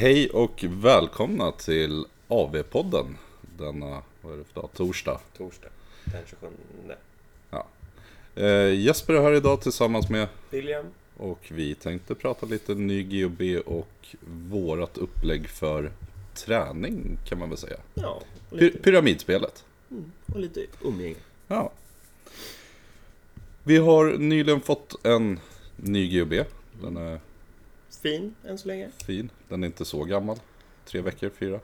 Hej och välkomna till AV-podden denna, vad är det för dag, torsdag. Torsdag den 27. Eh, Jesper är här idag tillsammans med William. och vi tänkte prata lite ny GOB och vårat upplägg för träning kan man väl säga. Ja, Py- pyramidspelet. mm, och lite umgänge. Ja. Vi har nyligen fått en ny GOB. Den är Fin än så länge. fin. Den är inte så gammal. Tre veckor, fyra,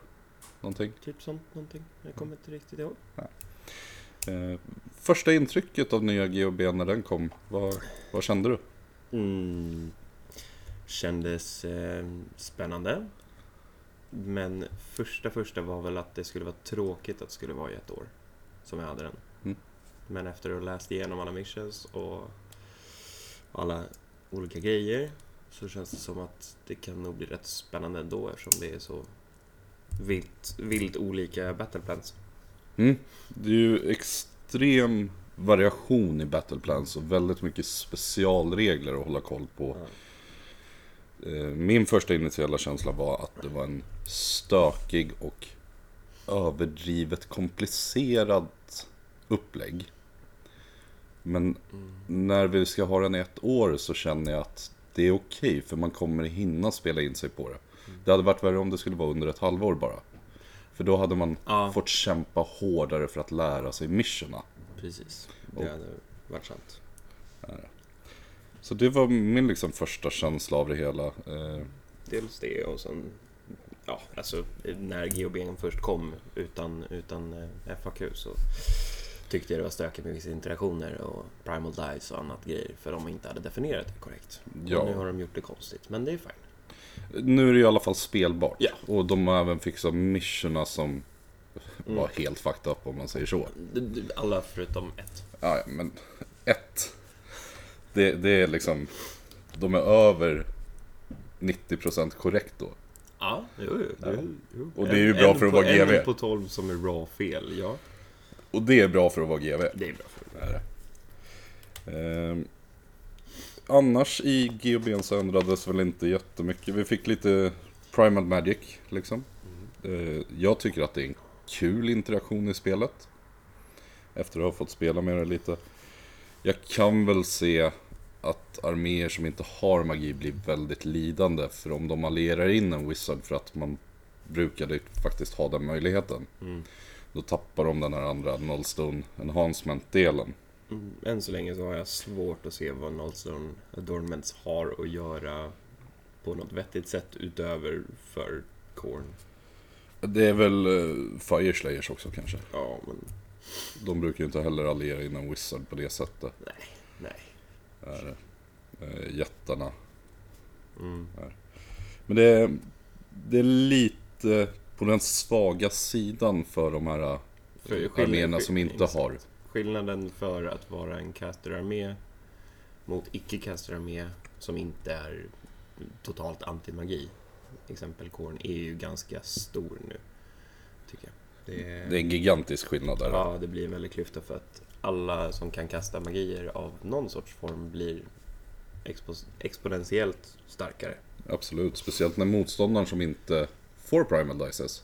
någonting. Typ sånt någonting. Jag kommer inte riktigt ihåg. Eh, första intrycket av nya GOB när den kom, vad, vad kände du? Mm. Kändes eh, spännande. Men första första var väl att det skulle vara tråkigt att det skulle vara i ett år. Som jag hade den. Mm. Men efter att ha läst igenom alla missions och alla olika grejer så känns det som att det kan nog bli rätt spännande ändå eftersom det är så vilt, vilt olika battle plans. Mm. Det är ju extrem variation i Battle Plans och väldigt mycket specialregler att hålla koll på. Eh, Min första initiala känsla var att det var en stökig och överdrivet komplicerat upplägg. Men när vi ska ha den i ett år så känner jag att det är okej för man kommer hinna spela in sig på det. Det hade varit värre om det skulle vara under ett halvår bara. För då hade man Ja. fått kämpa hårdare för att lära sig missionerna. Precis, det Och- hade varit sant. Så det var min liksom första känsla av det hela. Eh, Dels det och sen, ja, alltså när GOB först kom utan, utan eh, FAQ så tyckte jag det var stökigt med vissa interaktioner och primal dice och annat grejer för de inte hade definierat det korrekt. Ja. Och nu har de gjort det konstigt, men det är fine. Nu är det i alla fall spelbart. Ja. Och de har även fixat missionerna som Mm. var helt fucked up om man säger så. Alla förutom ett. Ja, men ett. Det, det är liksom, de är över 90% korrekt då. Ja, jo, jo, Ja. jo. Och det är ju bra En för att vara GV. En på 12 som är raw fel, ja. Och det är bra för att vara GV. Det är bra för Det är det. Ehm, annars i GOB'n så ändrades väl inte jättemycket. Vi fick lite Primal Magic liksom. Eh, jag tycker att det är en kul interaktion i spelet. Efter att ha fått spela med det lite. Jag kan väl se att arméer som inte har magi blir väldigt lidande. För om de allierar in en wizard för att man brukade faktiskt ha den möjligheten. Mm. Då tappar de den här andra Nullstone Enhancement-delen. Mm, Än så länge så har jag svårt att se vad Nullstone Adornments har att göra på något vettigt sätt utöver för Korn. Det är väl uh, Fire Slayers också kanske. Ja, men De brukar ju inte heller alliera in en wizard på det sättet. nej. Är det. Uh, jättarna. Mm. Men det är, det är lite på den svaga sidan för de här För skillnad- arméerna som inte exakt. har. Skillnaden för att vara en casterarmé mot icke-casterarmé som inte är totalt anti-magi, exempel Korn, är ju ganska stor nu. Tycker jag. Det är, Det är en gigantisk skillnad där. Ja, det blir en väldig klyfta för att alla som kan kasta magier av någon sorts form blir expo- exponentiellt starkare. Absolut. Speciellt när motståndaren som inte får Primal Dices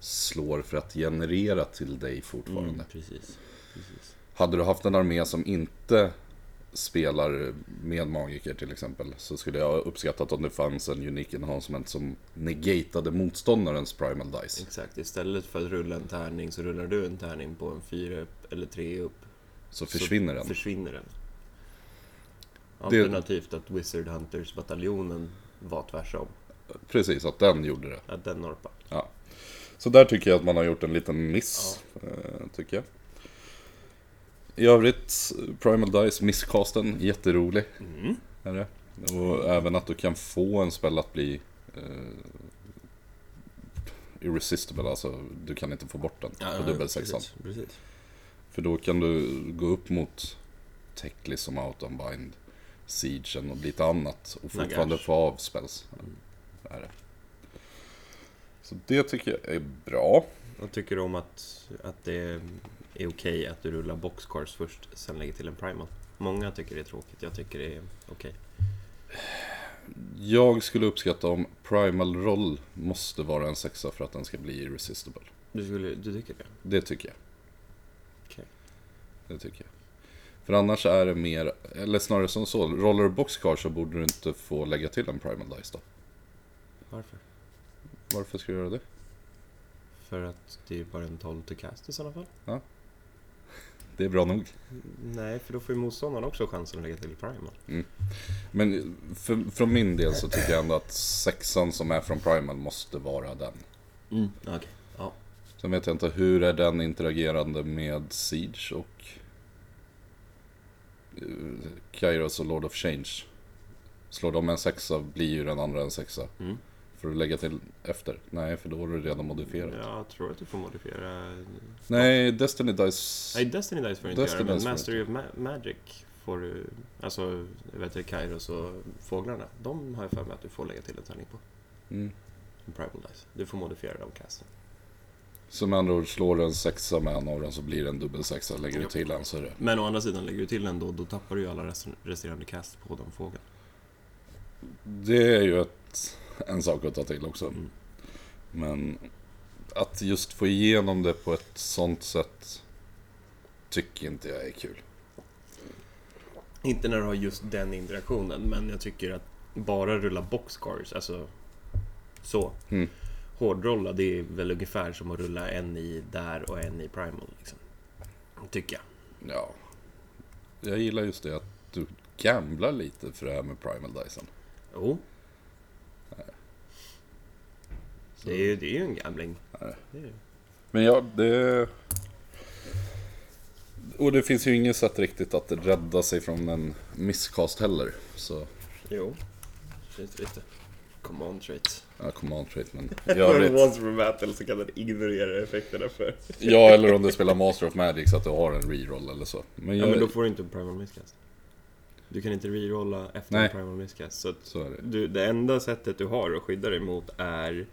slår för att generera till dig fortfarande. Mm, precis. precis. Hade du haft en armé som inte spelar med magiker till exempel så skulle jag uppskattat om det fanns en unik enhancement som negatade motståndarens primal dice. Exakt, istället för att rulla en tärning så rullar du en tärning på en fyra upp eller tre upp. Så försvinner den. Försvinner den. Alternativt att Wizard Hunters bataljonen var tvärsom. Precis, att den gjorde det. Att den norpar. Så där tycker jag att man har gjort en liten miss. eh, Tycker jag. I övrigt, Primal Dice, misscasten, jätterolig. Mm. Är det. Och även att du kan få en spel att bli eh, irresistible, alltså du kan inte få bort den på dubbelsexan. precis, precis. För då kan du gå upp mot Techlis som Out on Bind, Siegen och lite annat och fortfarande Nagash. få av spells. Mm. Är det. Så det tycker jag är bra. Vad tycker du om att, att det är okej att du rullar boxcars först, sen lägger till en primal? Många tycker det är tråkigt, jag tycker det är okej. Jag skulle uppskatta om Primal Roll måste vara en sexa för att den ska bli irresistible. Du, skulle, du tycker det? Det tycker jag. Okej. Det tycker jag. För annars är det mer, eller snarare som så, roller boxcar så borde du inte få lägga till en Primal Dice då. Varför? Varför ska du göra det? För att det är bara en 12 to cast i sådana fall. Det är bra nog. Nej, för då får ju motståndaren också chansen att lägga till primal. Men för, från min del så tycker jag ändå att sexan som är från Primal måste vara den. Mm. Okej. Ja. Sen vet jag inte hur är den interagerande med Siege och eh, Kairos och Lord of Change. Slår de en sexa blir ju den andra en sexa. Mm. Får du lägga till efter? Nej, för då är det redan modifierat. Jag tror att du får modifiera... Nej, Destiny Dice... Nej, Destiny Dice får du inte Destiny göra, men Mastery of Ma- Magic får du... Alltså, vet du, Kairos och Fåglarna. De har jag för mig att du får lägga till en tärning på. Mm. En Primal Dice. Du får modifiera de casten. Så med andra ord, slår du en sexa med en av dem så blir det en dubbel sexa. Lägger du Ja. till en så är det... Men å andra sidan, lägger du till en då, då tappar du ju alla rest- resterande cast på de fågeln. Det är ju ett, en sak att ta till också. Mm. Men att just få igenom det på ett sånt sätt tycker inte jag är kul. Inte när du har just den interaktionen, men jag tycker att bara rulla boxcars, alltså så. Mm. Hårdrolla, det är väl ungefär som att rulla en i där och en i primal. Liksom. Tycker jag. Ja. Jag gillar just det att du gamblar lite för det här med Primal Dyson. Jo, Så- det är ju, det är ju en gambling. Det. Men ja, det... Och det finns ju inget sätt riktigt att rädda sig från en miscast heller. Så, Jo, lite, lite. Command trait. ja, command trait men i övrigt. Once per battle så kan den ignorera effekterna för... Ja, eller om du spelar Master of Magic så att du har en reroll eller så. Men, Ja, jag, men då får du inte en primal miscast. Du kan inte rerolla efter Nej. en primal miscast. Så Så det. du, det enda sättet du har att skydda dig mot är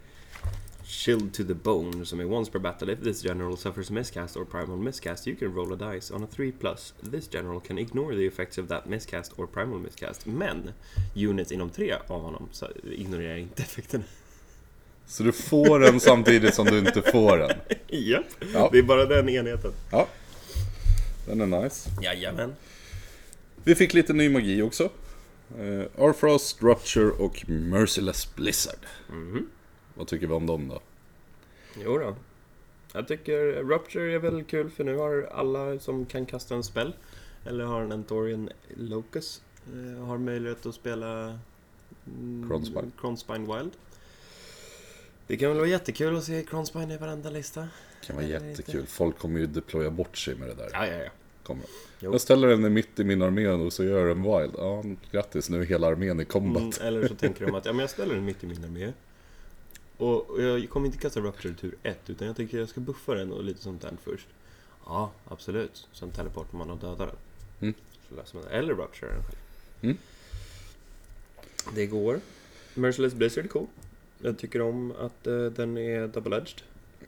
Shield to the Bone, som är once per battle. If this general suffers miscast or primal miscast, you can roll a dice on a 3 plus. This general can ignore the effects of that miscast or primal miscast. Men units inom 3 av honom så ignorerar inte effekterna. Så du får den samtidigt som du inte får den. Japp, Ja. det är bara den enheten. Ja. Den är nice. Jajamän. Vi fick lite ny magi också. Uh, Arfrost, Rupture och Merciless Blizzard. Mhm. Vad tycker vi om dem då? Jo då. Jag tycker Rupture är väl kul för nu har alla som kan kasta en spell eller har en Entorian Locus eh, har möjlighet att spela mm, Cronspine. Cronspine Wild. Det kan väl vara jättekul att se Cronspine i varenda lista. Det kan vara Eller jättekul. Folk kommer ju deploya bort sig med det där. Ja, ja, ja. Kommer. Jo. Jag ställer den mitt i min armé och så gör jag en wild. Ja, grattis nu är hela armén i combat. Mm, eller så tänker de att ja, men jag ställer den mitt i min armé. Och och jag kommer inte kasta Rupture tur 1 utan jag tänker jag ska buffa den och lite sånt där först. Ja, absolut. Sen teleportar man och dödar den. Mm. Så löser man det. Eller Rupture den själv. Mm. Det går. Merciless Blizzard är cool. Jag tycker om att eh, den är double-edged.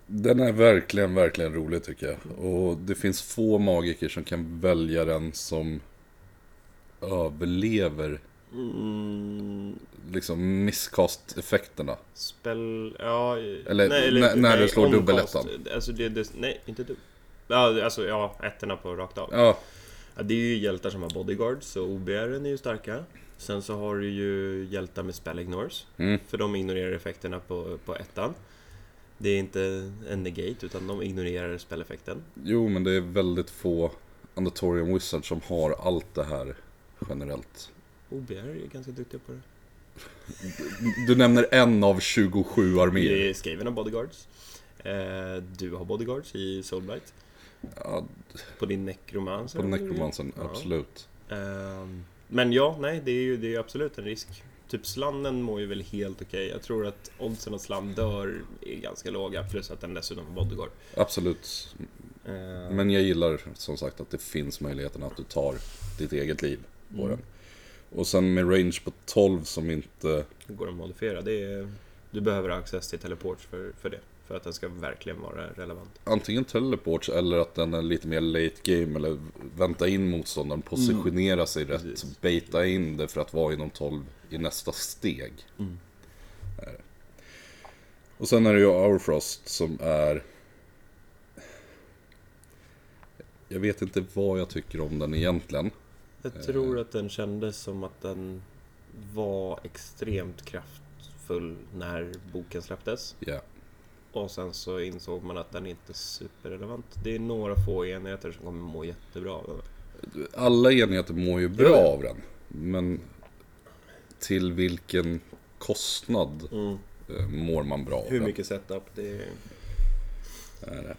Den är verkligen, verkligen rolig tycker jag. Och det finns få magiker som kan välja den som överlever Mm, liksom miscast-effekterna. spell... Ja... Eller när- när du slår dubbelettan. Alltså det, det, nej, inte dubbel. Ja, alltså ja, ettorna på rakt av. Ja, Ja, det är ju hjältar som har bodyguards, så OBR är ju starka. Sen så har du ju hjältar med spell ignores, mm. för de ignorerar effekterna på, på ettan. Det är inte en negate, utan de ignorerar spelleffekten. jo men det är väldigt få Andatorian Wizards som har allt det här generellt. OBR är ganska duktiga på det. Du nämner en av 27 Det arméer. är Skaven har bodyguards. Eh, du har bodyguards i Soulblight. Ja, På din Necromancer. på Necromansen, Ja. absolut. Ehm, men ja, nej, det är ju det är absolut en risk. Typ slannen mår ju väl helt okej. Jag tror att oddsen att slam dör är ganska låga, plus att den dessutom har bodyguard. Absolut. Ehm, Men jag gillar som sagt att det finns möjligheten att du tar ditt eget liv på Mm. den. Och sen med range på 12 som inte... går att modifiera. Det är, du behöver access till teleports för, för det. för att den ska verkligen vara relevant. Antingen teleports eller att den är lite mer late game eller vänta in motståndaren, positionera sig rätt, Precis. baita in det för att vara inom 12 i nästa steg. Mm. Och sen är det ju Hourfrost som är... Jag vet inte vad jag tycker om den egentligen. Jag tror att den kändes som att den var extremt kraftfull när boken släpptes. Ja, Och sen så insåg man att den inte är superrelevant. Det är några få enheter som kommer må jättebra av den. Alla enheter mår ju bra av den. Men till vilken kostnad eh, mår man bra av Hur den? mycket setup, det är, Är det?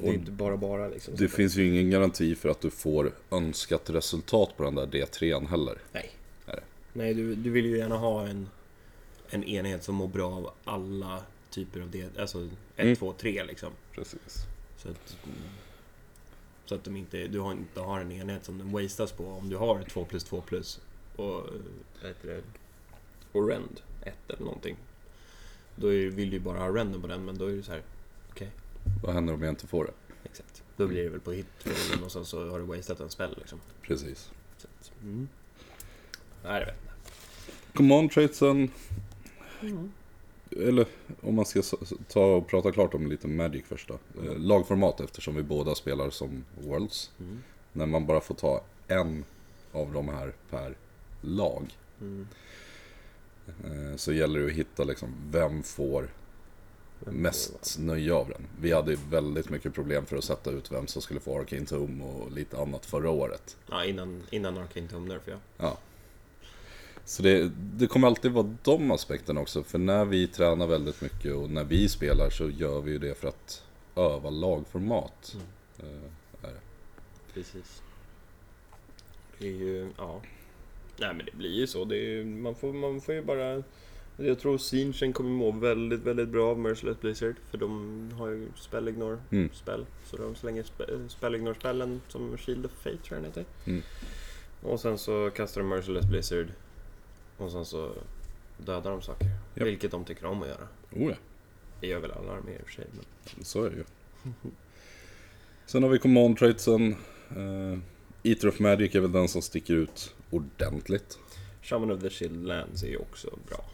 Det är inte bara bara liksom. Det finns ju ingen garanti för att du får önskat resultat på den där D3 heller. Nej. Nej, du, du vill ju gärna ha en, en enhet som mår bra av alla typer av det. Alltså 1, Mm. 2, 3 liksom. Precis. Så att, så att de inte, du har inte har en enhet som den wastas på. Om du har 2 plus 2 plus och det? Och rend 1 eller någonting. Då är, vill du ju bara ha renden på den, men då är det så här. Vad händer om jag inte får det? Exakt. Då blir det väl på hit och sen så har du wastat en spel liksom. Precis. Så mm. Nej, jag vet inte. Command traitsen. Eller om man ska ta och prata klart om lite Magic först då. Eh, lagformat eftersom vi båda spelar som Worlds. Mm. När man bara får ta en av de här per lag. Mm. eh, Så gäller det att hitta liksom Vem får mest nöje av den. Vi hade ju väldigt mycket problem för att sätta ut vem som skulle få Arcane Tome och lite annat förra året. Ja, innan, innan Arcane Tome Nerf, ja. Ja. Så det, det kommer alltid vara de aspekterna också. För när vi tränar väldigt mycket och när vi spelar så gör vi ju det för att öva lagformat. Mm. Eh, Precis. Det är ju, ja. Nej men det blir ju så. Ju- man, får, man får ju bara... Jag tror Sinchen kommer må väldigt, väldigt bra av Merciless Blizzard. För de har ju Spell Ignore Mm. spell. Så de slänger spe, Spell Ignore spellen som Shield of Fate tror jag den heter. Mm. Och sen så kastar de Merciless Blizzard. Och sen så dödar de saker. Japp. Vilket de tycker om att göra. Oh ja, Det gör väl alla arméer i och för sig. Men... så är det ju. Sen har vi Command Traitsen. Uh, Eater of Magic är väl den som sticker ut ordentligt. Shaman of the Shield Lands är ju också bra.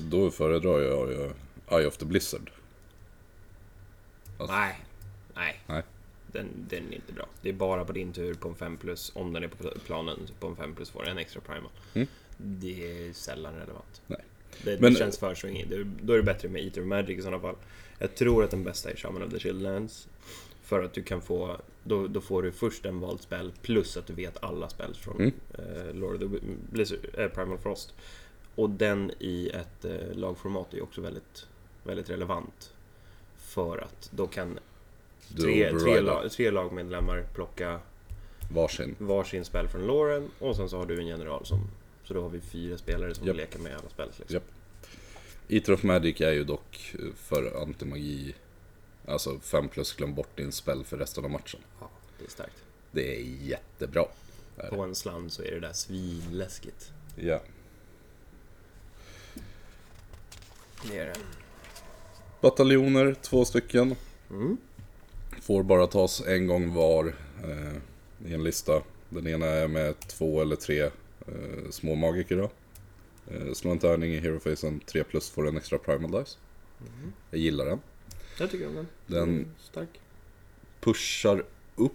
Då föredrar jag ju Eye of the Blizzard. Alltså, Nej. Nej. Nej. Den, den är inte bra. Det är bara på din tur på en 5 plus. Om den är på planen på en 5 plus får du en extra primal. Mm. Det är sällan relevant. Nej. Det, Men- det känns för swingigt. Då- Då är det bättre med Eater of Magic i sådana fall. Jag tror att den bästa är Shaman of the Shield Lands. För att du kan få... Då, då får du först en vald spel plus att du vet alla spells från Mm. eh, Lord of the Blizzard, eh, Primal Frost. Och den i ett eh, lagformat är också väldigt, väldigt relevant. För att då kan tre, tre, lag, tre lagmedlemmar plocka varsin. varsin spel från Lauren och sen så har du en general som... Så då har vi fyra spelare som Japp. leker med alla spel. Liksom. Japp. Eater of Magic är ju dock eh, för antimagi. Alltså 5 plus glöm bort din spel för resten av matchen. Ja, det är starkt. Det är jättebra. På en slant så är det där svinläskigt. Ja. Det. Bataljoner, två stycken. Mm. Får bara tas en gång var eh, i en lista. Den ena är med två eller tre eh, små magiker då. Eh, slå en tärning i Herofacen, 3 plus får en extra primal dice. Mm. Jag gillar den. Jag tycker om den. Den- Mm, Stark. Pushar upp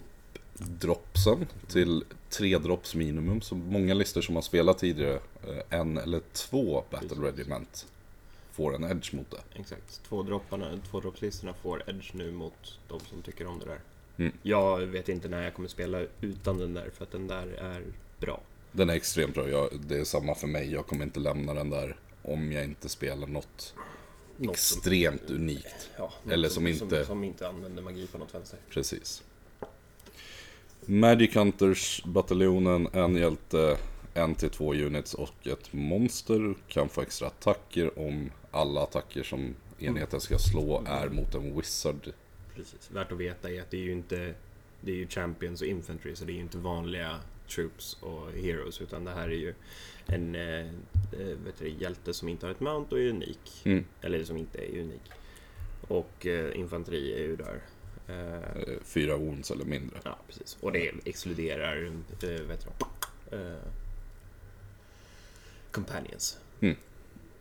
dropsen till tre drops minimum. Så många listor som har spelat tidigare, eh, en eller två battle Precis. regiment får en edge mot det. Exakt. Två dropparna, två dropplistorna får edge nu mot de som tycker om det där. Mm. Jag vet inte när jag kommer spela utan den där för att den där är bra. Den är extremt bra. Jag, det är samma för mig. Jag kommer inte lämna den där om jag inte spelar något Något som, extremt unikt. ja, något eller som som, inte- som inte använder magi på något vänster. Precis. Magic Hunters bataljonen, en hjälte, en till två units och ett monster kan få extra attacker om alla attacker som enheten ska slå är mot en wizard. Precis. Värt att veta är att det är ju inte... Det är ju Champions och Infantry, så det är ju inte vanliga Troops och Heroes. Utan det här är ju en eh, eh, vet du, hjälte som inte har ett mount och är unik. Mm. Eller som inte är unik. Och eh, infanteri är ju där. Eh, Eh, Fyra wounds eller mindre. ja, precis. Och det exkluderar, eh, vet du, eh, Companions. Mm.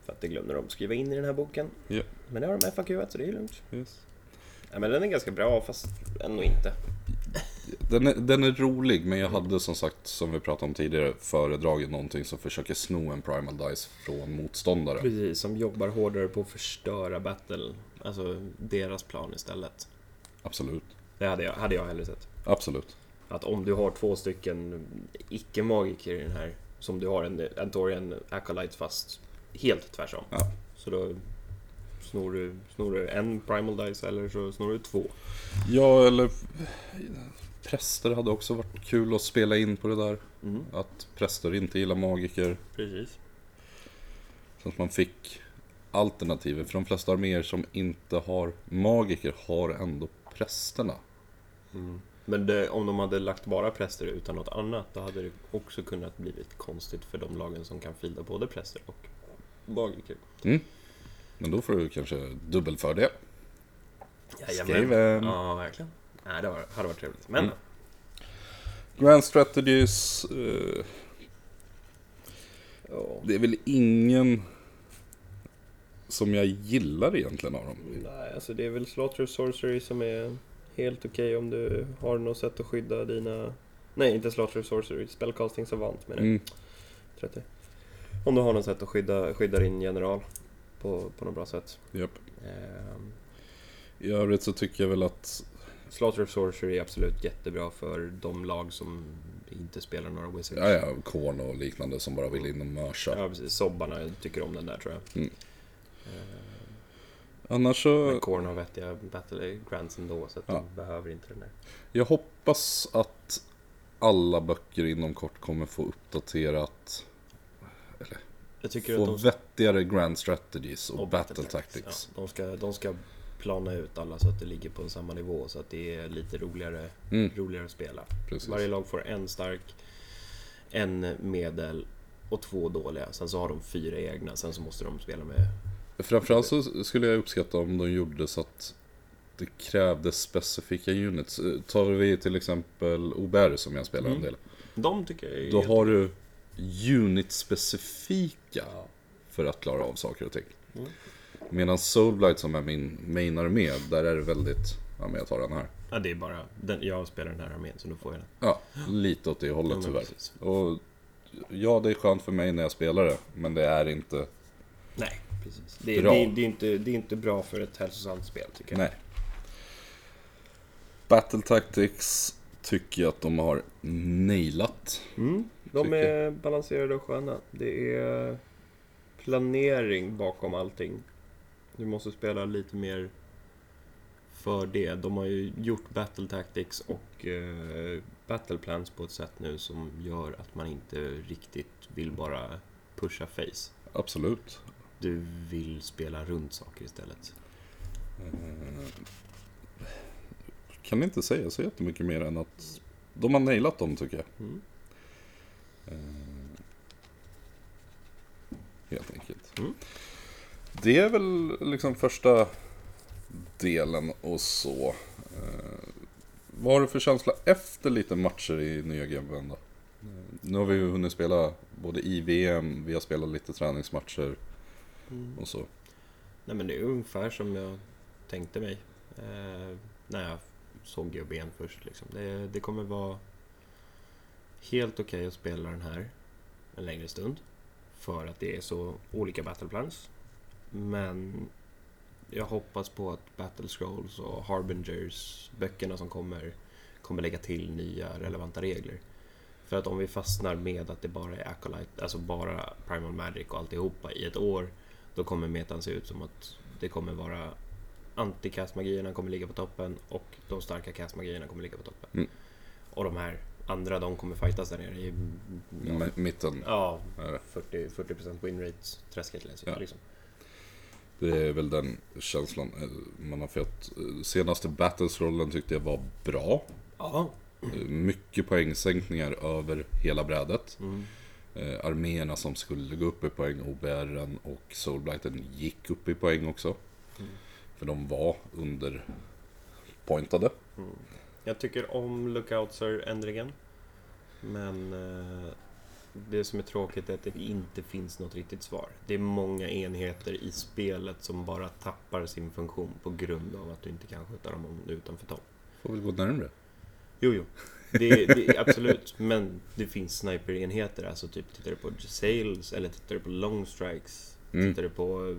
För att det glömde de skriva in i den här boken. Ja. Men det har de FAQat så det är lugnt. Yes. Ja, men den är ganska bra fast ändå inte. Den, är, den är rolig, men jag hade som sagt, som vi pratade om tidigare, föredragit någonting som försöker sno en Primal Dice från motståndare. Precis, som jobbar hårdare på att förstöra battle. Alltså deras plan istället. Absolut. Det hade jag, hade jag hellre sett. Absolut. Att om du har två stycken icke-magiker i den här, som du har en Antorian Acolyte fast helt tvärsom. Ja. Så då snor du, snor du en Primal Dice eller så snor du två. Ja, eller präster hade också varit kul att spela in på det där. Mm. Att präster inte gillar magiker. Precis. Så att man fick alternativet. För de flesta arméer som inte har magiker har ändå prästerna. Mm. Men det, om de hade lagt bara präster utan något annat, då hade det också kunnat blivit konstigt för de lagen som kan fila både präster och magiker. Mm. Men då får du kanske dubbelfördel. Jajamän. Skriven. Ja, verkligen. Nej, det var, hade varit trevligt. Men, Mm. Grand Strategies. Eh, det är väl ingen som jag gillar egentligen av dem. Nej, alltså det är väl Slaughter Sorcery som är helt okej om du har något sätt att skydda dina... Nej, inte Slaughter Sorcery, Spellcasting Savant menar jag. Mm. 30. Om du har något sätt att skydda, skydda din general på, på något bra sätt. Japp. Ehm, I övrigt så tycker jag väl att Slaughter of Sorcery är absolut jättebra för de lag som inte spelar några Wizards. Ja, ja, Korn och liknande som bara vill in och mörsa. Ja, precis. Sobbarna tycker om den där tror jag. Mm. Ehm, Annars så, Men Korn har vettiga battle grants ändå så att Ja. de behöver inte den där. jag hoppas att alla böcker inom kort kommer få uppdaterat, Jag tycker få att de vettigare grand strategies och, och battle tactics. Ja, de, ska, de ska plana ut alla så att det ligger på samma nivå så att det är lite roligare, Mm, roligare att spela. precis. Varje lag får en stark, en medel och två dåliga. Sen så har de fyra egna, sen så måste de spela med... Framförallt så skulle jag uppskatta om de gjorde så att det krävdes specifika units. Eh, Tar vi till exempel Oberg som jag spelar en Mm. del. De tycker jag är Då har du unit-specifika Ja. för att klara av saker och ting. Mm. Medan Soulblight som är min main-armé, där är det väldigt... Ja, men jag tar den här. ja, det är bara... Den, jag spelar den här armén så då får jag den. Ja, lite åt det Ja, hållet men tyvärr. precis. Och ja, det är skönt för mig när jag spelar det, men det är inte... Nej, precis. Det, är- Bra. det, det, är inte, det är inte bra för ett hälsosamt spel tycker jag. Nej. Battle Tactics tycker jag att de har nailat. Mm, de är balanserade och sköna. Det är planering bakom allting. Du måste spela lite mer för det. De har ju gjort Battle Tactics och eh, Battle Plans på ett sätt nu som gör att man inte riktigt vill bara pusha face. Absolut. Du vill spela runt saker istället. Eh, Kan inte säga så jättemycket mer än att de har nailat dem tycker jag. Mm. Eh, Helt enkelt. Mm. Det är väl liksom första delen och så. Eh, Vad har du för känsla efter lite matcher i nya GBN då? Nu har vi ju hunnit spela både i VM, vi har spelat lite träningsmatcher Mm. och så. Nej men det är ungefär som jag tänkte mig. Eh, när jag såg GBN först liksom. Det, det kommer vara helt okej att spela den här en längre stund. För att det är så olika battleplans. Men jag hoppas på att Battle Scrolls och Harbingers, böckerna som kommer, kommer lägga till nya relevanta regler. För att om vi fastnar med att det bara är Acolyte, alltså bara Primal Magic och alltihopa i ett år då kommer metan se ut som att det kommer vara anti-castmagierna kommer ligga på toppen och de starka castmagierna kommer ligga på toppen. Mm. Och de här andra, de kommer fightas där nere i ja, mitten ja, är det. 40, 40% win rate träsket läser jag Ja. liksom. Det är väl den känslan eh, man har fått. Senaste Battles-rollen tyckte jag var bra. Ja, Eh, Mycket poängsänkningar över hela brädet. Mm. Eh, arméerna som skulle gå upp i poäng, OBRen och Soulblighten gick upp i poäng också. Mm. För de var under pointade. Jag tycker om Lookouts-ändringen. Men eh, det som är tråkigt är att det inte finns något riktigt svar. Det är många enheter i spelet som bara tappar sin funktion på grund av att du inte kan skjuta dem om du är utanför tom. Får väl gå närmre. Jo, jo. Det, det, absolut, men det finns sniperenheter. Alltså typ tittar du på Sales eller tittar du på Long Strikes. Mm. Tittar du på eh,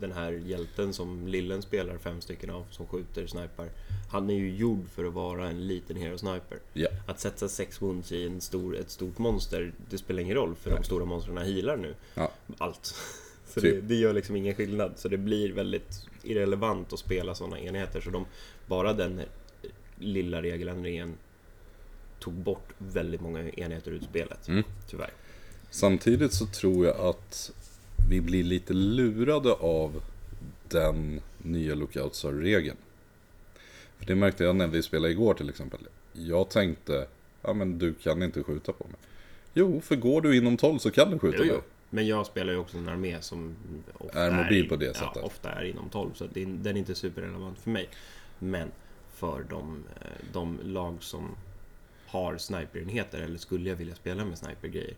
den här hjälten som Lillen spelar fem stycken av som skjuter snipar. Han är ju gjord för att vara en liten hero sniper. Ja. Att sätta sex wounds i en stor, ett stort monster, det spelar ingen roll för de Nej. stora monstren healar nu. Ja. Allt. Så Typ. det, det gör liksom ingen skillnad. Så det blir väldigt irrelevant att spela sådana enheter. Så de, bara den lilla regeländringen tog bort väldigt många enheter ur spelet. Mm. Tyvärr. Samtidigt så tror jag att vi blir lite lurade av den nya Lookouts-regeln. För det märkte jag när vi spelade igår till exempel. Jag tänkte, ja men du kan inte skjuta på mig. Jo, för går du inom 12 så kan du skjuta Jo, på jo. mig. Men jag spelar ju också en armé som ofta Är mobil på det ja, sättet. ofta är inom 12, så den är inte superrelevant för mig. Men för de, eh, de lag som har sniperenheter, eller skulle jag vilja spela med snipergrejer,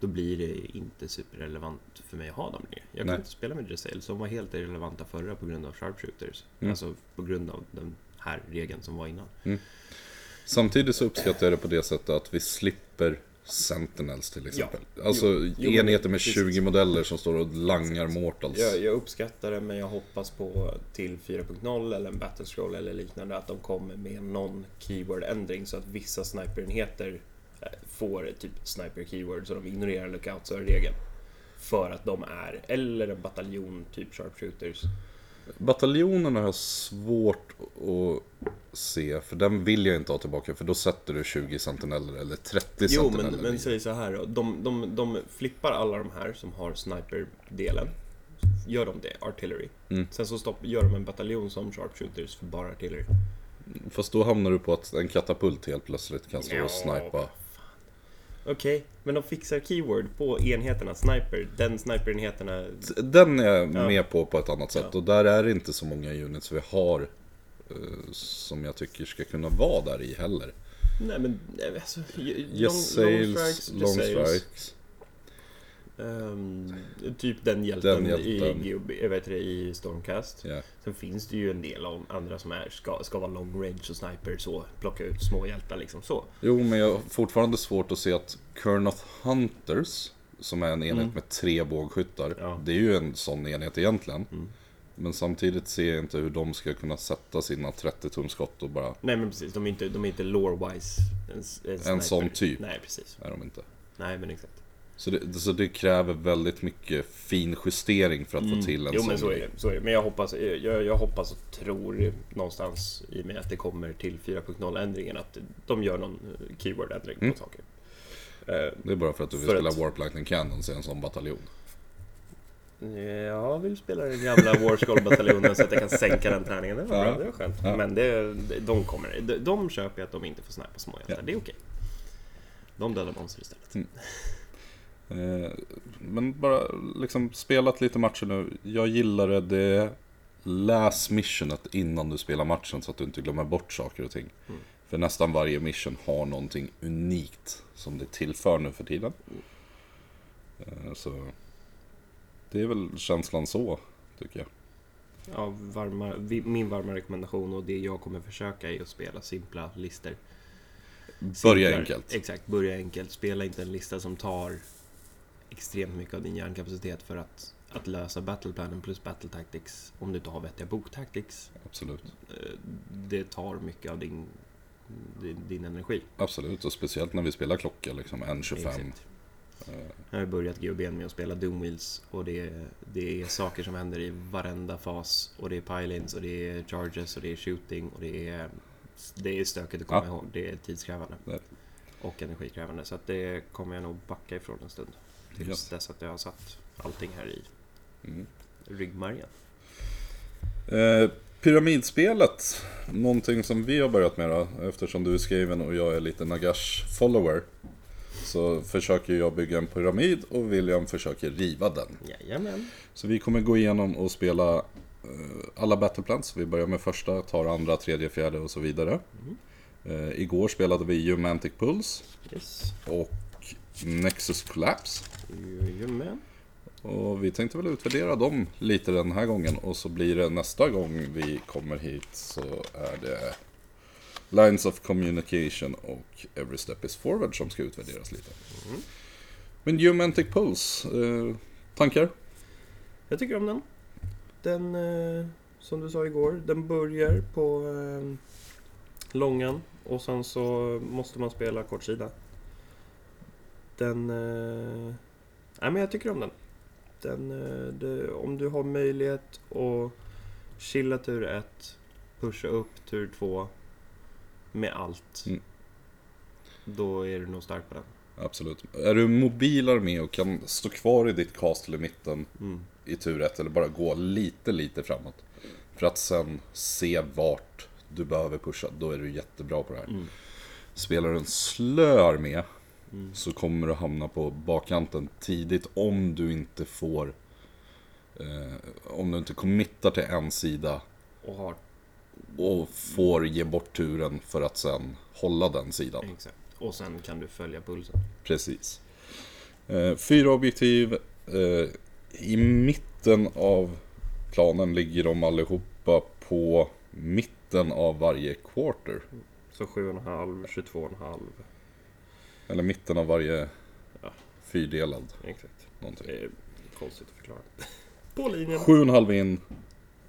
då blir det inte superrelevant för mig att ha dem längre. Jag kan Nej. inte spela med Dressale, som var helt irrelevanta förra på grund av sharpshooters. Mm. Alltså på grund av den här regeln som var innan. Samtidigt så uppskattar jag det på det sättet att vi slipper Sentinels till exempel. Alltså Jo, enheter med precis. 20 modeller som står och langar Mortals. Jag, jag uppskattar det, men jag hoppas på till 4.0 eller en Battle Scroll eller liknande att de kommer med någon keyword-ändring så att vissa sniperenheter eh, får typ sniper keyword så de ignorerar lookouts-regeln. För att de är, eller en bataljon, typ sharpshooters. Bataljonen har jag svårt att se, för den vill jag inte ha tillbaka, för då sätter du 20 sentineller eller 30 Jo, sentineller. men, men i. säg så här då. De, de, de flippar alla de här som har sniper-delen. Gör de det, artillery. Mm. Sen så stopp, gör de en bataljon som sharpshooters för bara artillery. Fast då hamnar du på att en katapult helt plötsligt kan stå och snipa. Okej, men de fixar keyword på enheterna sniper. Den sniperenheterna... Den är jag Ja. med på på ett annat sätt. Ja. Och där är det inte så många units vi har eh, som jag tycker ska kunna vara där i heller. Nej men nej, alltså... j- Yes long, sales, long strikes. Ehm, typ den hjälten, Den hjälten. I, jag vet det, i Stormcast. Ja. Sen finns det ju en del av andra som är, ska, ska vara long range och sniper så. Plocka ut små hjältar liksom så. Jo, men jag har fortfarande svårt att se att Kurnoth Hunters, som är en enhet Mm. med tre bågskyttar, Ja. det är ju en sån enhet egentligen. Mm. Men samtidigt ser jag inte hur de ska kunna sätta sina 30 tum skott och bara, Nej men precis, de är inte, de är inte lore-wise en, en, sniper. sån typ. Nej precis. är de inte. Nej men exakt. Så det, så det kräver väldigt mycket fin justering för att Mm. få till en Jo sån men så är, det, så är det. Men jag hoppas, jag, jag hoppas och tror någonstans i och med att det kommer till 4.0 ändringen att de gör någon eh, keyword-ändring Mm. på saker. Eh, Det är bara för att du vill spela att- Warp Lightning Cannons i en sån bataljon. Jag vill spela den gamla Warskull-bataljonen så att jag kan sänka den tärningen. Det var Ja. bra, det var skönt. Ja. Men det, de kommer, de, de köper jag att de inte får snipa små hjältar. Ja. Det är okej. De dödar monster istället. Eh, Men bara liksom spelat lite matcher nu. Jag gillar det läs missionet innan du spelar matchen så att du inte glömmer bort saker och ting. Mm. För nästan varje mission har någonting unikt som det tillför nu för tiden. Eh, Så det är väl känslan så, tycker jag. Ja, varma, min varma rekommendation och det jag kommer försöka är att spela simpla listor. Börja enkelt. Exakt, börja enkelt. Spela inte en lista som tar extremt mycket av din hjärnkapacitet för att, att lösa battleplanen plus battle tactics. Om du inte har vettiga boktactics. Absolut. Eh, Det tar mycket av din, din, din energi. Absolut, och speciellt när vi spelar klocka liksom, N25. Exakt. Eh, Jag har börjat GOB med att spela Doomwheels och det är, det är saker som händer i varenda fas. Och det är pilings och det är charges och det är shooting och det är, det är stökigt att komma Ja. ihåg. Det är tidskrävande. Och energikrävande. Så att det kommer jag nog backa ifrån en stund. Tills dess att jag har satt allting här i Mm. ryggmärgen. Eh, pyramidspelet någonting som vi har börjat med då, eftersom du är skriven och jag är lite Nagash-follower. Så försöker jag bygga en pyramid och William försöker riva den. Jajamän. Så vi kommer gå igenom och spela eh, alla battleplans. Vi börjar med första, tar andra, tredje, fjärde och så vidare. Eh, igår spelade vi Humantic Pulse Yes. och Nexus Collapse. Jajamän. Och vi tänkte väl utvärdera dem lite den här gången. Och så blir det nästa gång vi kommer hit så är det Lines of Communication och Every Step is Forward som ska utvärderas lite. Men Humantic Pulse, eh, tankar? Jag tycker om den. Den, eh, som du sa igår, den börjar på eh, långan och sen så måste man spela kortsida. Den... Nej men jag tycker om den. den eh, det, om du har möjlighet att chilla tur 1, pusha upp tur 2 med allt. Mm. Då är du nog stark på den. Absolut. Är du mobil armé och kan stå kvar i ditt castle i mitten Mm. i tur ett eller bara gå lite, lite framåt. För att sen se vart du behöver pusha, då är du jättebra på det här. Mm. Spelar du en slö armé Mm. så kommer du hamna på bakkanten tidigt om du inte får eh, om du inte committar till en sida Och har och får ge bort turen för att sen hålla den sidan. Exakt. Och sen kan du följa pulsen. Precis. Eh, fyra objektiv. Eh, I mitten av planen ligger de allihopa på mitten av varje quarter. Så 7,5, 22,5. Eller mitten av varje Ja. fyrdelad Exakt. någonting. Det är konstigt att förklara. På linjen. 7,5 in,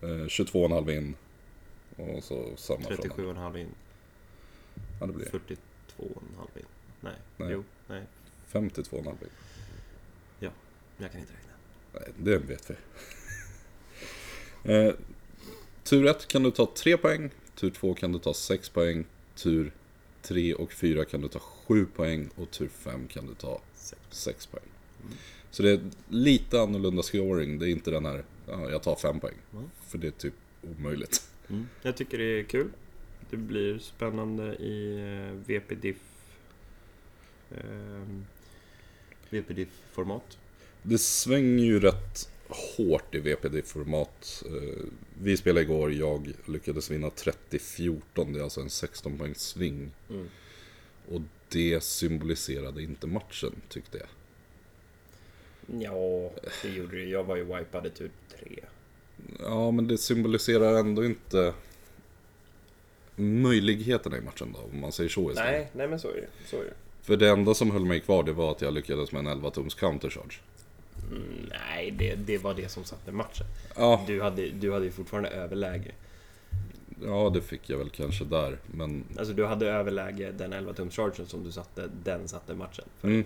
eh, 22,5 in och så samma från 37,5 in. Ja, det blir 42,5 in. Nej. Nej. Jo. Nej. 52,5 in. Jag kan inte räkna. Nej, det vet vi. eh, tur 1 kan du ta 3 poäng, tur 2 kan du ta 6 poäng, tur 3 och 4 kan du ta 7 poäng och tur 5 kan du ta Sex. 6 poäng. Mm. Så det är lite annorlunda scoring, det är inte den här, ja, jag tar 5 poäng. Mm. För det är typ omöjligt. Mm. Jag tycker det är kul. Det blir spännande i eh, VPDIF eh, VPDIF-format. Det svänger ju rätt hårt i VPD-format. Eh, Vi spelade igår, jag lyckades vinna 30-14, det är alltså en 16 poängs sving. Mm. Och det symboliserade inte matchen, tyckte jag. Ja, det gjorde det. Jag var ju wipad i tur 3. Ja, men det symboliserar ändå inte möjligheterna i matchen då, om man säger så istället. Nej, nej men så är det. Så är det. För det enda som höll mig kvar, det var att jag lyckades med en 11-tums countercharge. Mm, nej, det, det var det som satte matchen. Ja, Du hade, du hade ju fortfarande överläge. ja, det fick jag väl kanske där, men... Alltså du hade överläge, den 11 tums chargen som du satte, den satte matchen. Mm,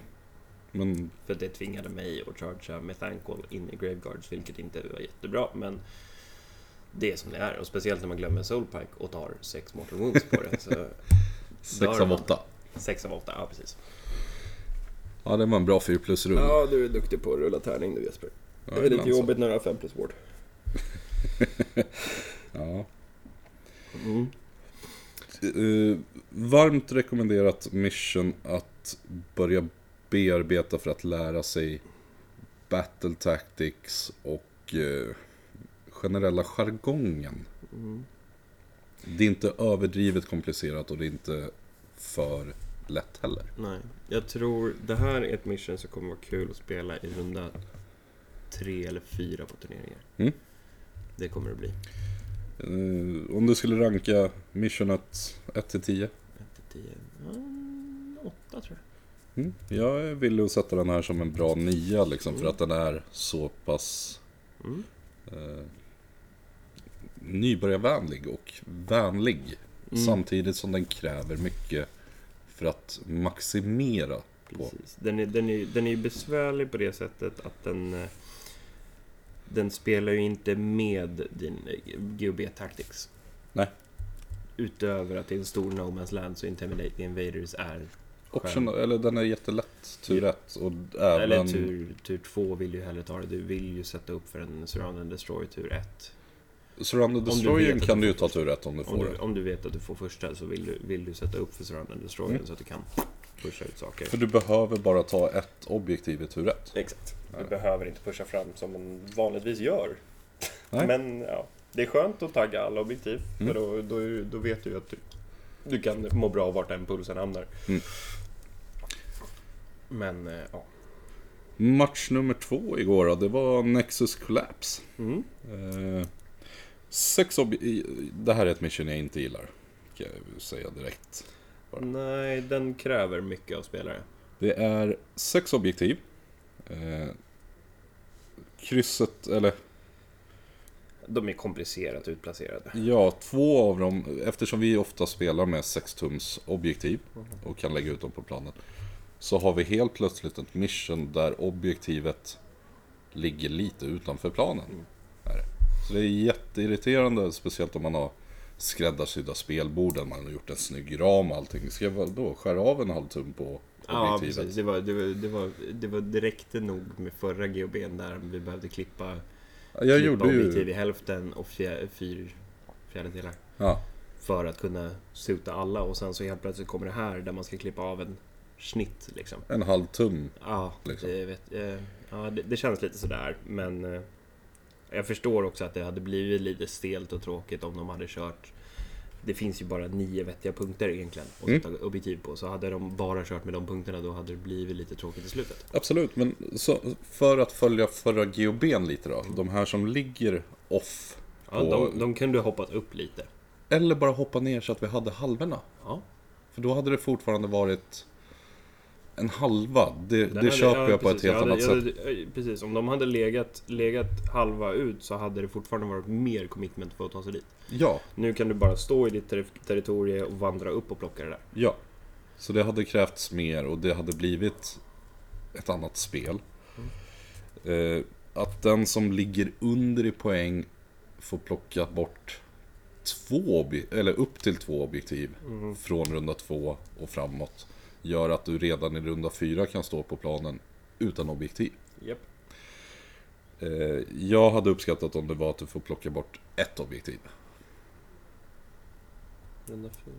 men För det tvingade mig att chargea med Thankful in i Graveguards, vilket inte var jättebra, men det är som det är. Och speciellt när man glömmer Soulpike och tar sex Mortal Wounds på det. Så 6 Dör av. 8. 6 av 8, ja precis. Ja, det var en bra 4 plus-rull. Ja, du är duktig på att rulla tärning du Jesper. Ja, det är lite jobbigt när du har 5 plus ward. Ja. Mm. Eh, varmt rekommenderat mission att börja bearbeta för att lära sig battle tactics och eh, generella jargongen. Mm. Det är inte överdrivet komplicerat och det är inte för lätt heller. Nej, jag tror det här är ett mission som kommer vara kul att spela i runda tre eller fyra på turneringar. Mm. Det kommer det bli. Eh, om du skulle ranka missionet 1 till 10? 1 till 10, mm, 8 tror jag. Mm. Jag är villig att sätta den här som en bra 9 liksom, för Mm. att den är så pass Mm. eh, nybörjarvänlig och vänlig. Mm. Samtidigt som den kräver mycket för att maximera på. Precis. Den är, den, är, den är ju besvärlig på det sättet att den... eh, Den spelar ju inte med din eh, GOB Tactics. Nej. Utöver att det är en stor No Man's Land så Intimidate Invaders är... Option, eller den är jättelätt, tur 1. Och även... Eller tur 2 vill ju hellre ta det. Du vill ju sätta upp för en Surround and Destroy tur 1. Vet att kan du ju ta tur rätt om du Om får du, det. om du vet att du får första så vill du, vill du sätta upp för Surround and Destroyer Mm. så att du kan pusha ut saker. För du behöver bara ta ett objektiv i tur rätt. Exakt. Du behöver inte pusha fram som man vanligtvis gör. Nej. Men ja, det är skönt att tagga alla objektiv. Mm. För då, då, då vet du ju att du, du kan må bra av vart den pulsen hamnar. Mm. Men eh, ja. Match nummer två igår då, det var Nexus Collapse. Mm. Eh, sex Det här är ett mission jag inte gillar. Kan jag säga direkt. Nej, den kräver mycket av spelare. Det är sex objektiv. Eh, krysset, eller De är komplicerat utplacerade. ja, två av dem, eftersom vi ofta spelar med 6 tums objektiv och kan lägga ut dem på planen. Så har vi helt plötsligt ett mission där objektivet ligger lite utanför planen. Det. Är jätteirriterande, speciellt om man har skräddarsydda spelborden, man har gjort en snygg ram och allting. Ska jag då skära av en halv tum på Ja, objektivet? precis. Det, var, det, var, det, var, det, var, räckte nog med förra GHBn där vi behövde klippa, jag klippa gjorde objektiv ju... i hälften och fjär, fyr, fjärdedelar. Ja, För att kunna suta alla och sen så helt plötsligt kommer det här där man ska klippa av en snitt liksom. en halv tum. Ja, Liksom. det, vet, eh, ja det, det känns lite sådär men eh, jag förstår också att det hade blivit lite stelt och tråkigt om de hade kört det finns ju bara nio vettiga punkter egentligen att Mm. sätta objektiv på. Så hade de bara kört med de punkterna då hade det blivit lite tråkigt i slutet. Absolut, men för att följa förra GOB'n lite då. De här som ligger off. Ja, på, de, de kunde hoppat upp lite. Eller bara hoppa ner så att vi hade halvorna. Ja, För då hade det fortfarande varit en halva. Det, det hade- köper ja, jag på precis. ett helt hade- annat sätt. hade- eh, Precis, om de hade legat, legat halva ut så hade det fortfarande varit mer commitment för att ta sig dit. Ja, Nu kan du bara stå i ditt ter- territorium och vandra upp och plocka det där. ja. Så det hade krävts mer och det hade blivit ett annat spel. Eh, att den som ligger under i poäng får plocka bort två eller upp till två objektiv från runda två och framåt. Gör att du redan i runda fyra kan stå på planen utan objektiv. Japp. Eh, jag hade uppskattat om det var att du får plocka bort ett objektiv. Runda fyra.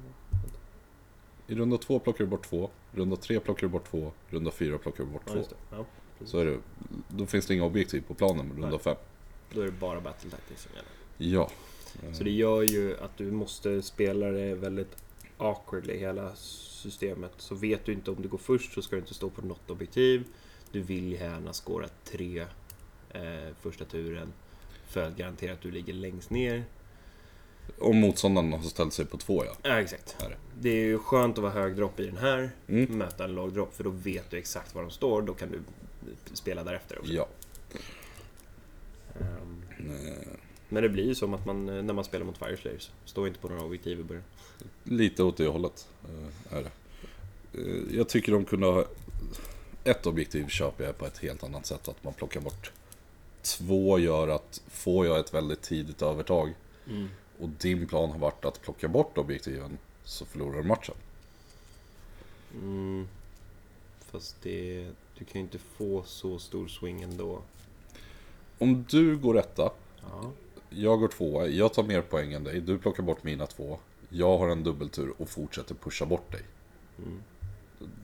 I runda två plockar du bort två, runda tre plockar du bort två, runda fyra plockar du bort Ja, två. Ja. Så är det, då finns det inga objektiv på planen med runda Nej. fem. Då är det bara battle tactics som gäller. Ja. Så det gör ju att du måste spela det väldigt awkwardly hela systemet. Så vet du inte om du går först så ska du inte stå på något objektiv. Du vill gärna skåra tre eh, första turen. För att garantera att du ligger längst ner. Om motståndaren har ställt sig på två ja. Ja, exakt. Är det. Är ju skönt att vara hög dropp i den här. Mm. Möta en låg dropp för då vet du exakt var de står. Då kan du spela därefter också. Ja. Eh, Men det blir ju som att man, eh, när man spelar mot Fire Slayers, står inte på några objektiv i början. Lite åt det hållet eh, är det. Eh, Jag tycker de kunde ha... Ett objektiv köper jag på ett helt annat sätt. Att man plockar bort två gör att får jag ett väldigt tidigt övertag och din plan har varit att plocka bort objektiven så förlorar du matchen. Mm. Fast det, du kan ju inte få så stor swing ändå. Om du går etta, Ja. Jag går tvåa, jag tar mer poäng än dig, du plockar bort mina två. Jag har en dubbeltur och fortsätter pusha bort dig. Mm.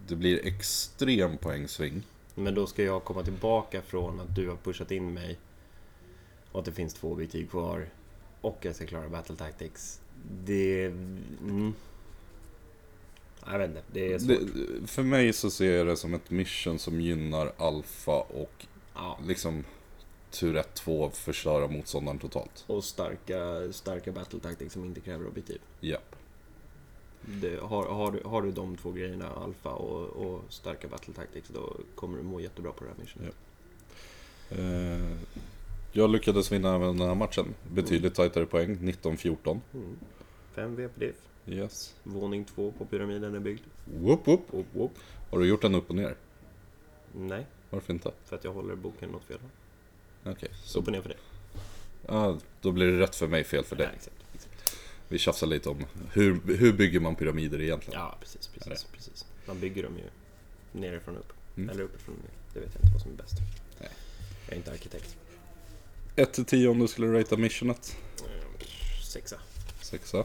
Det blir extrem poängsving. Men då ska jag komma tillbaka från att du har pushat in mig och att det finns två objektiv kvar och jag ska klara battle tactics. Det... Mm. Jag vet inte, det är svårt. Det, för mig så ser jag det som ett mission som gynnar alfa och Ja. liksom tur 1 2 förstöra motståndaren totalt. Och starka, starka battle som inte kräver objektiv. Japp. Det, har, har, du, har du de två grejerna, alfa och, och starka battle tactics, då kommer du må jättebra på det här missionet. Ja. Eh, jag lyckades vinna även den här matchen. Betydligt tajtare poäng, 19-14. Mm. 5 VPDF. Yes. Våning två på pyramiden är byggd. Whoop, whoop. Whoop, whoop. Har du gjort den upp och ner? Nej, Varför inte? för att jag håller boken åt fel håll. Okej, Så så upp och ner för dig. ja, då blir det rätt för mig, fel för dig. Ja, exakt, exakt. Vi tjafsar lite om hur, hur bygger man pyramider egentligen. Ja, precis, precis, precis. Man bygger dem ju nerifrån och upp. Mm. Eller uppifrån och ner. Det vet jag inte vad som är bäst. Nej. Jag är inte arkitekt. 1 till 10 om du skulle ratea missionet. Ehm, sexa. Sexa.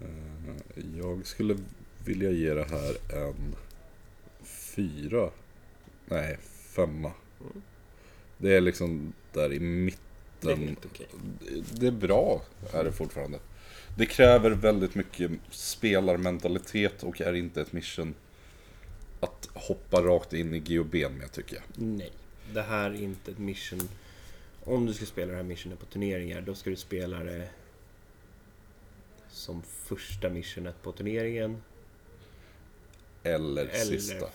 Eh, Jag skulle vilja ge det här en fyra. Nej, femma. Mm. Det är liksom där i Det är mitten. okej. Det är bra, är det fortfarande. Det kräver väldigt mycket spelarmentalitet och är inte ett mission att hoppa rakt in i GOB med tycker jag. Nej, det här är inte ett mission. Om du ska spela det här missionet på turneringar, då ska du spela det som första missionet på turneringen. Eller, Eller sista.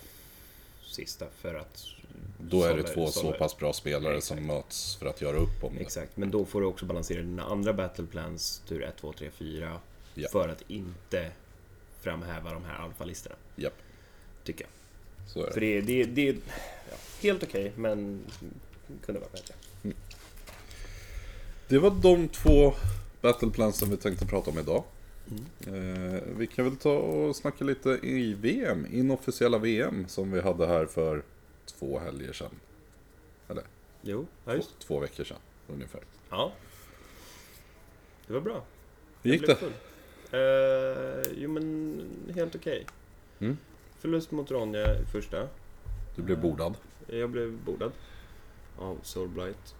Sista, för att... Då är det två så sålla- pass bra spelare Exakt. som möts för att göra upp om det. Exakt, men då får du också balansera dina andra battle plans, tur 1, 2, 3, 4. Ja. För att inte framhäva de här alfalistorna, Japp, tycker jag. så är För det. det, det, det är ja, helt okej, men kunde vara bättre. Det var de två battleplansen vi tänkte prata om idag. Mm. Eh, vi kan väl ta och snacka lite i VM, inofficiella VM som vi hade här för två helger sedan. Jo, ja, Två, just två veckor sedan ungefär. Ja. Det var bra. Hur gick det? Eh, jo, men helt okej. Mm. Förlust mot Ronja i första. Du blev bordad. Jag blev bordad av Soulblight.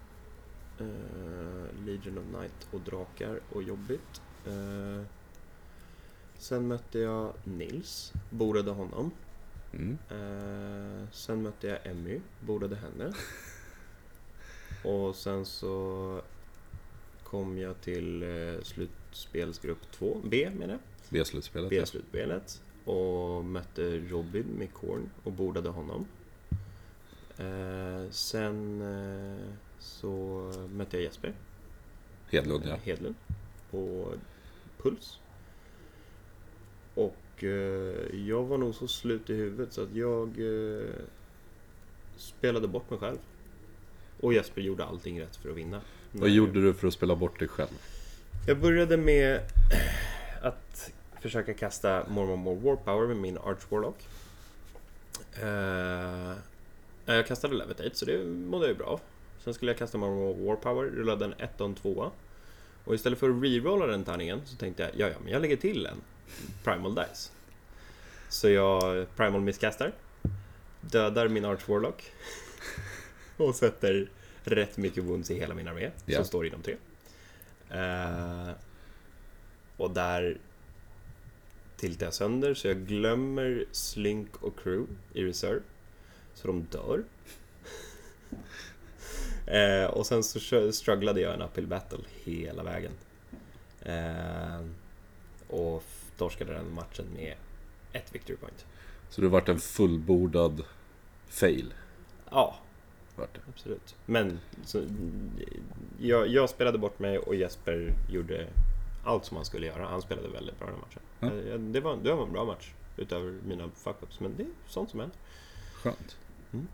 Eh, Legion of Night och drakar och jobbigt. Sen mötte jag Nils, bordade honom. Mm. Eh, sen mötte jag Emmy, bordade henne. Och sen så kom jag till eh, slutspelsgrupp 2, B menar jag. B-slutspelet. B-slutspelet. Och mötte Robin med Korn och bordade honom. Eh, sen eh, så mötte jag Jesper Hedlund ja. Hedlund på Puls. Och eh, jag var nog så slut i huvudet så att jag eh, spelade bort mig själv. Och Jesper gjorde allting rätt för att vinna. Vad gjorde du för att spela bort dig själv? Jag började med att försöka kasta more and more war power med min Arch Warlock. Eh, jag kastade Levitate, så det mådde jag ju bra. Sen skulle jag kasta more and more war power, rullade en 1 och en 2 Och istället för att rerolla den tärningen så tänkte jag, ja ja, men jag lägger till en Primal Dice. Så jag Primal misskastar, dödar min Arch Warlock och sätter rätt mycket wounds i hela min armé, Ja. som står inom tre. Eh, och där tiltar jag sönder så jag glömmer Slink och Crew i reserve. Så de dör. Eh, och sen så strugglade jag en uphill battle hela vägen. Eh, och torskade den matchen med ett victory point. Så du vart en fullbordad fail. Ja, Vart det. absolut. Men så, jag, jag spelade bort mig och Jesper gjorde allt som han skulle göra. Han spelade väldigt bra den matchen. Eh, Det, var, det var en bra match. Utöver mina fuck-ups. Men det är sånt som händer. Skönt. Mm.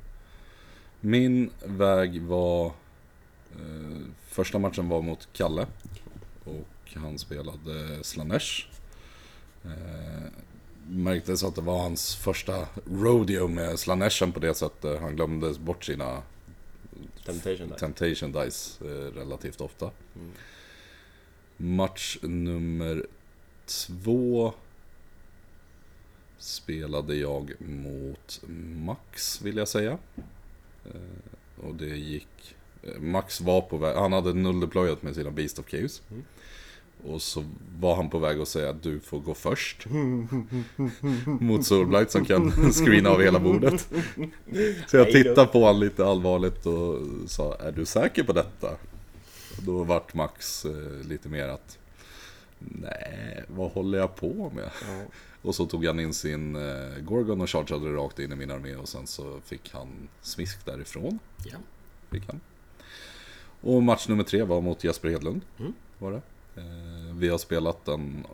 Min väg var... Eh, första matchen var mot Kalle. Och han spelade Slanesh. Eh, märktes att det var hans första rodeo med Slaneshen på det sättet. Han glömde bort sina Temptation där. Temptation Dice eh, relativt ofta. Mm. Match nummer två spelade jag mot Max, vill jag säga. Eh, och det gick... eh, Max var på väg, han hade null deployat med sina Beast of Chaos. Mm. Och så var han på väg att säga att du får gå först. mot Soulblight som kan screena av hela bordet. Så jag tittade på honom lite allvarligt och sa, är du säker på detta? Och då vart Max eh, lite mer att, nej, vad håller jag på med? Ja. Och så tog han in sin eh, Gorgon och chargeade rakt in i min armé och sen så fick han smisk därifrån. Ja. Fick han. Och match nummer tre var mot Jesper Hedlund. Mm. Var det. Eh, vi har spelat den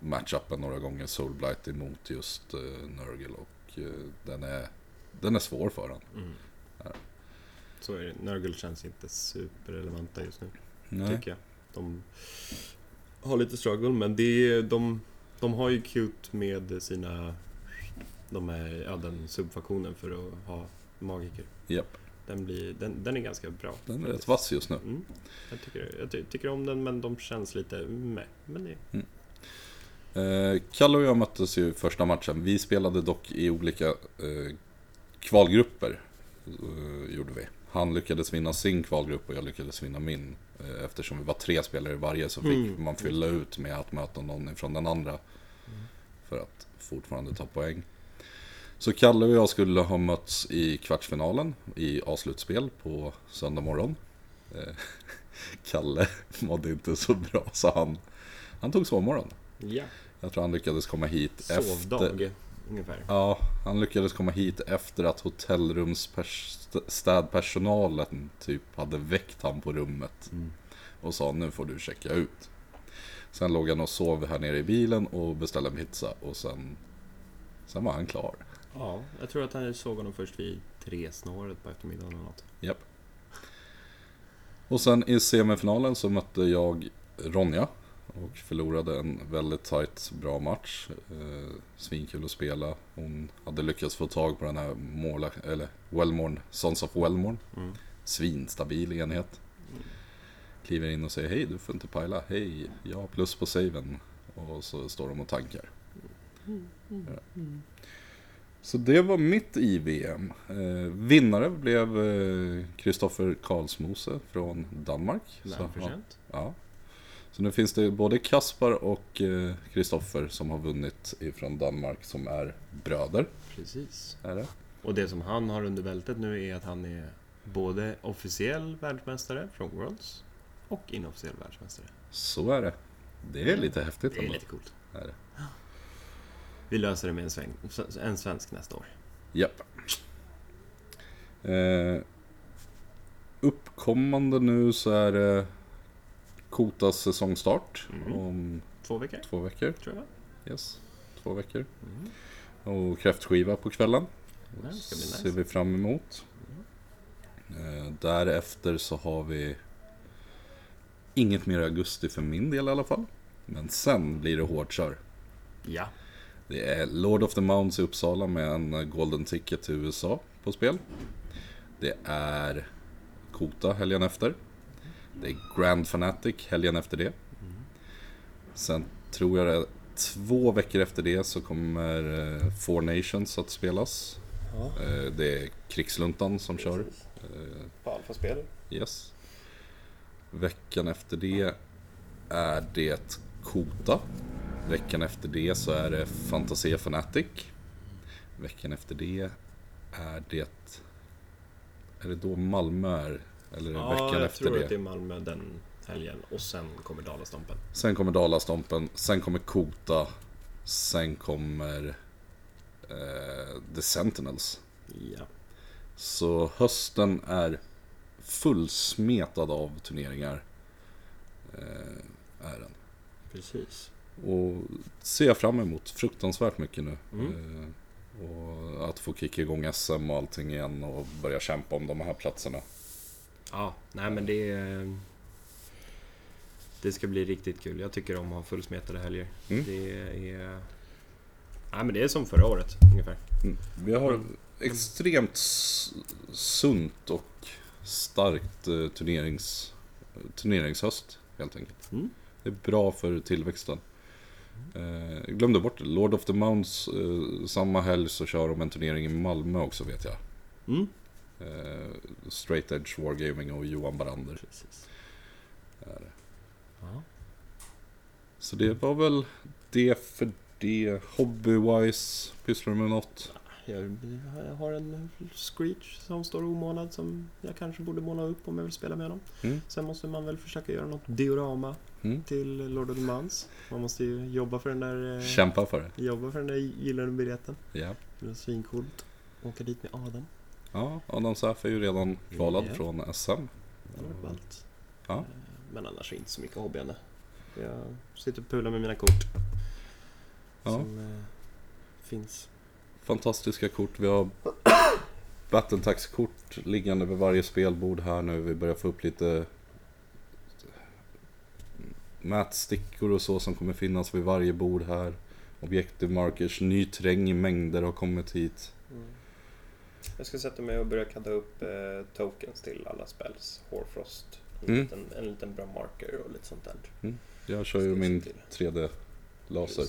matchupen några gånger, Soulblight emot just eh, Nurgle och eh, den, är, den är svår för honom. Mm. Så är det. Nurgle känns inte superrelevanta just nu. Nej. Tycker jag. De har lite struggle men det är, de, de har ju cute med sina... De är, ja, den subfaktionen för att ha magiker. Japp. Den, blir, den, den är ganska bra. Den är rätt vass just nu. Mm. Jag, tycker, jag ty- tycker om den men de känns lite med. Men det, Eh, Kalle och jag möttes ju första matchen. Vi spelade dock i olika eh, kvalgrupper. Eh, gjorde vi. Han lyckades vinna sin kvalgrupp och jag lyckades vinna min. Eh, eftersom vi var tre spelare i varje så fick Mm. man fylla ut med att möta någon från den andra. För att fortfarande ta poäng. Så Kalle och jag skulle ha mötts i kvartsfinalen i A-slutspel på söndag morgon. Eh, Kalle mådde inte så bra så han, han tog sovmorgon. ja, Jag tror han lyckades komma hit efter... ungefär. Ja, han lyckades komma hit efter att hotellrumsstädpersonalen typ hade väckt han på rummet. Och sa nu får du checka ut. Sen låg han och sov här nere i bilen och beställde en pizza och sen... Sen var han klar. Ja, jag tror att han såg honom först vid tre snåret på eftermiddagen eller något. Japp. Och sen i semifinalen så mötte jag Ronja. Och förlorade en väldigt tight, bra match. Eh, svinkul att spela. Hon hade lyckats få tag på den här Måla, eller Wellmorn, Sons of Wellmorn. Mm. Svinstabil enhet. Kliver in och säger hej du får inte pajla. Hej, jag har plus på saven. Och så står de och tankar. Ja. Så det var mitt i VM. Eh, vinnare blev Kristoffer Karlsmose från Danmark. Välförtjänt. ja. Så nu finns det både Kaspar och Kristoffer som har vunnit ifrån Danmark som är bröder. Precis. Är det? Och det som han har under bältet nu är att han är både officiell världsmästare från Worlds och inofficiell världsmästare. Så är det. Det är lite häftigt Det är ändå. lite coolt. Är det? Vi löser det med en, sväng, en svensk nästa år. Japp. Eh, uppkommande nu så är det Kotas säsongstart Mhm. om Två veckor, två veckor. tror jag. Yes, två veckor. Mm. Och kräftskiva på kvällen. Det ska bli ser nice. vi fram emot. Eh, därefter så har vi inget mer i augusti för min del i alla fall. Men sen blir det hårt kör. Ja. Det är Lord of the Mounts i Uppsala med en Golden Ticket till USA på spel. Det är Kota helgen efter. Det är Grand Fanatic helgen efter det. Sen tror jag det två veckor efter det så kommer eh, Four Nations att spelas. ja. Eh, Det är Krigsluntan som kör. Eh, På alfaspel. Yes. Veckan efter det är det Kota. Veckan efter det så är det Fantasia Fanatic. Veckan efter det är det... Är det då Malmö är? Eller Ja, veckan jag efter tror det? att det är Malmö den helgen. Och sen kommer Dalastompen. Sen kommer Dalastompen, sen kommer Kota, sen kommer eh, The Sentinels. Ja. Så hösten är fullsmetad av turneringar. Eh, är den. Precis. Och ser jag fram emot fruktansvärt mycket nu. Mm. Eh, och att få kicka igång SM och allting igen och börja kämpa om de här platserna. Ja, nej men det... Det ska bli riktigt kul. Jag tycker om att ha fullsmetade helger. Mm. Det är... Nej men det är som förra året ungefär. Mm. Vi har Mm. extremt sunt och starkt eh, turnerings, turneringshöst helt enkelt. Mm. Det är bra för tillväxten. Eh, jag glömde bort det. Lord of the Mounts, eh, samma helg så kör de en turnering i Malmö också vet jag. Mm. Eh, Straight Edge Wargaming och Johan Barander. Precis. Ja. Så det var väl det för det. Hobby-wise, pysslar du med något? Jag, jag har en Screech som står omånad som jag kanske borde måla upp om jag vill spela med honom. Mm. Sen måste man väl försöka göra något diorama Mm. till Lord of the Mounts. Man måste ju jobba för den där, eh, Kämpa för det. jobba för den där gyllene biljetten. Ja. Det är svincoolt. Åka dit med Adam. Ja, Adam Säf är ju redan kvalad Ja. från SM. Det varit ballt. Ja. Eh, Men annars inte så mycket hobbyande. Jag sitter och pular med mina kort. Ja. Som eh, finns. Fantastiska kort. Vi har Battletax-kort liggande vid varje spelbord här nu. Vi börjar få upp lite mätstickor och så som kommer finnas vid varje bord här. Objective markers, ny terräng i mängder har kommit hit. Jag ska sätta mig och börja kadda upp eh, tokens till alla spells. Horfrost. En, Mm. liten, en liten bra marker och lite sånt där. Jag kör ju min se till. 3D-laser.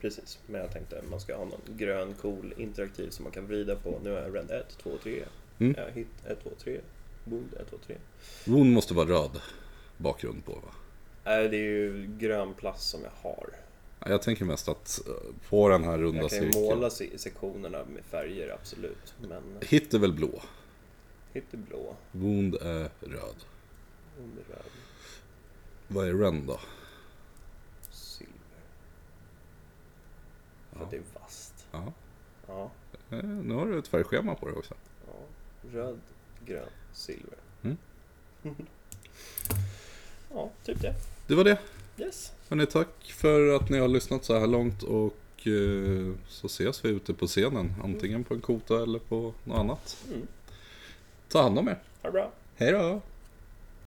Precis. Men jag tänkte att man ska ha någon grön cool interaktiv som man kan vrida på. Nu har jag rend 1, 2, 3. Mm. Jag hit 1, 2, 3. Wound 1, 2, 3. Wound måste vara röd bakgrund på va? Nej, det är ju grön plast som jag har. Ja, Jag tänker mest att eh, på den här runda Jag kan ju cirkeln. måla se- sektionerna med färger, absolut. Men Hit är väl blå? hit är blå, Wound är röd. wound är röd, Vad är Ren då? silver. För Ja. det är vasst. Ja. Ja, Eh, Nu har du ett färgschema på det också. ja. Röd, grön, silver. Mm. ja, typ det. Det var det. Yes. Hörrni, tack för att ni har lyssnat så här långt och eh, så ses vi ute på scenen. Antingen på en kota eller på något annat. Mm. Ta hand om er. Ha det bra. Hej då!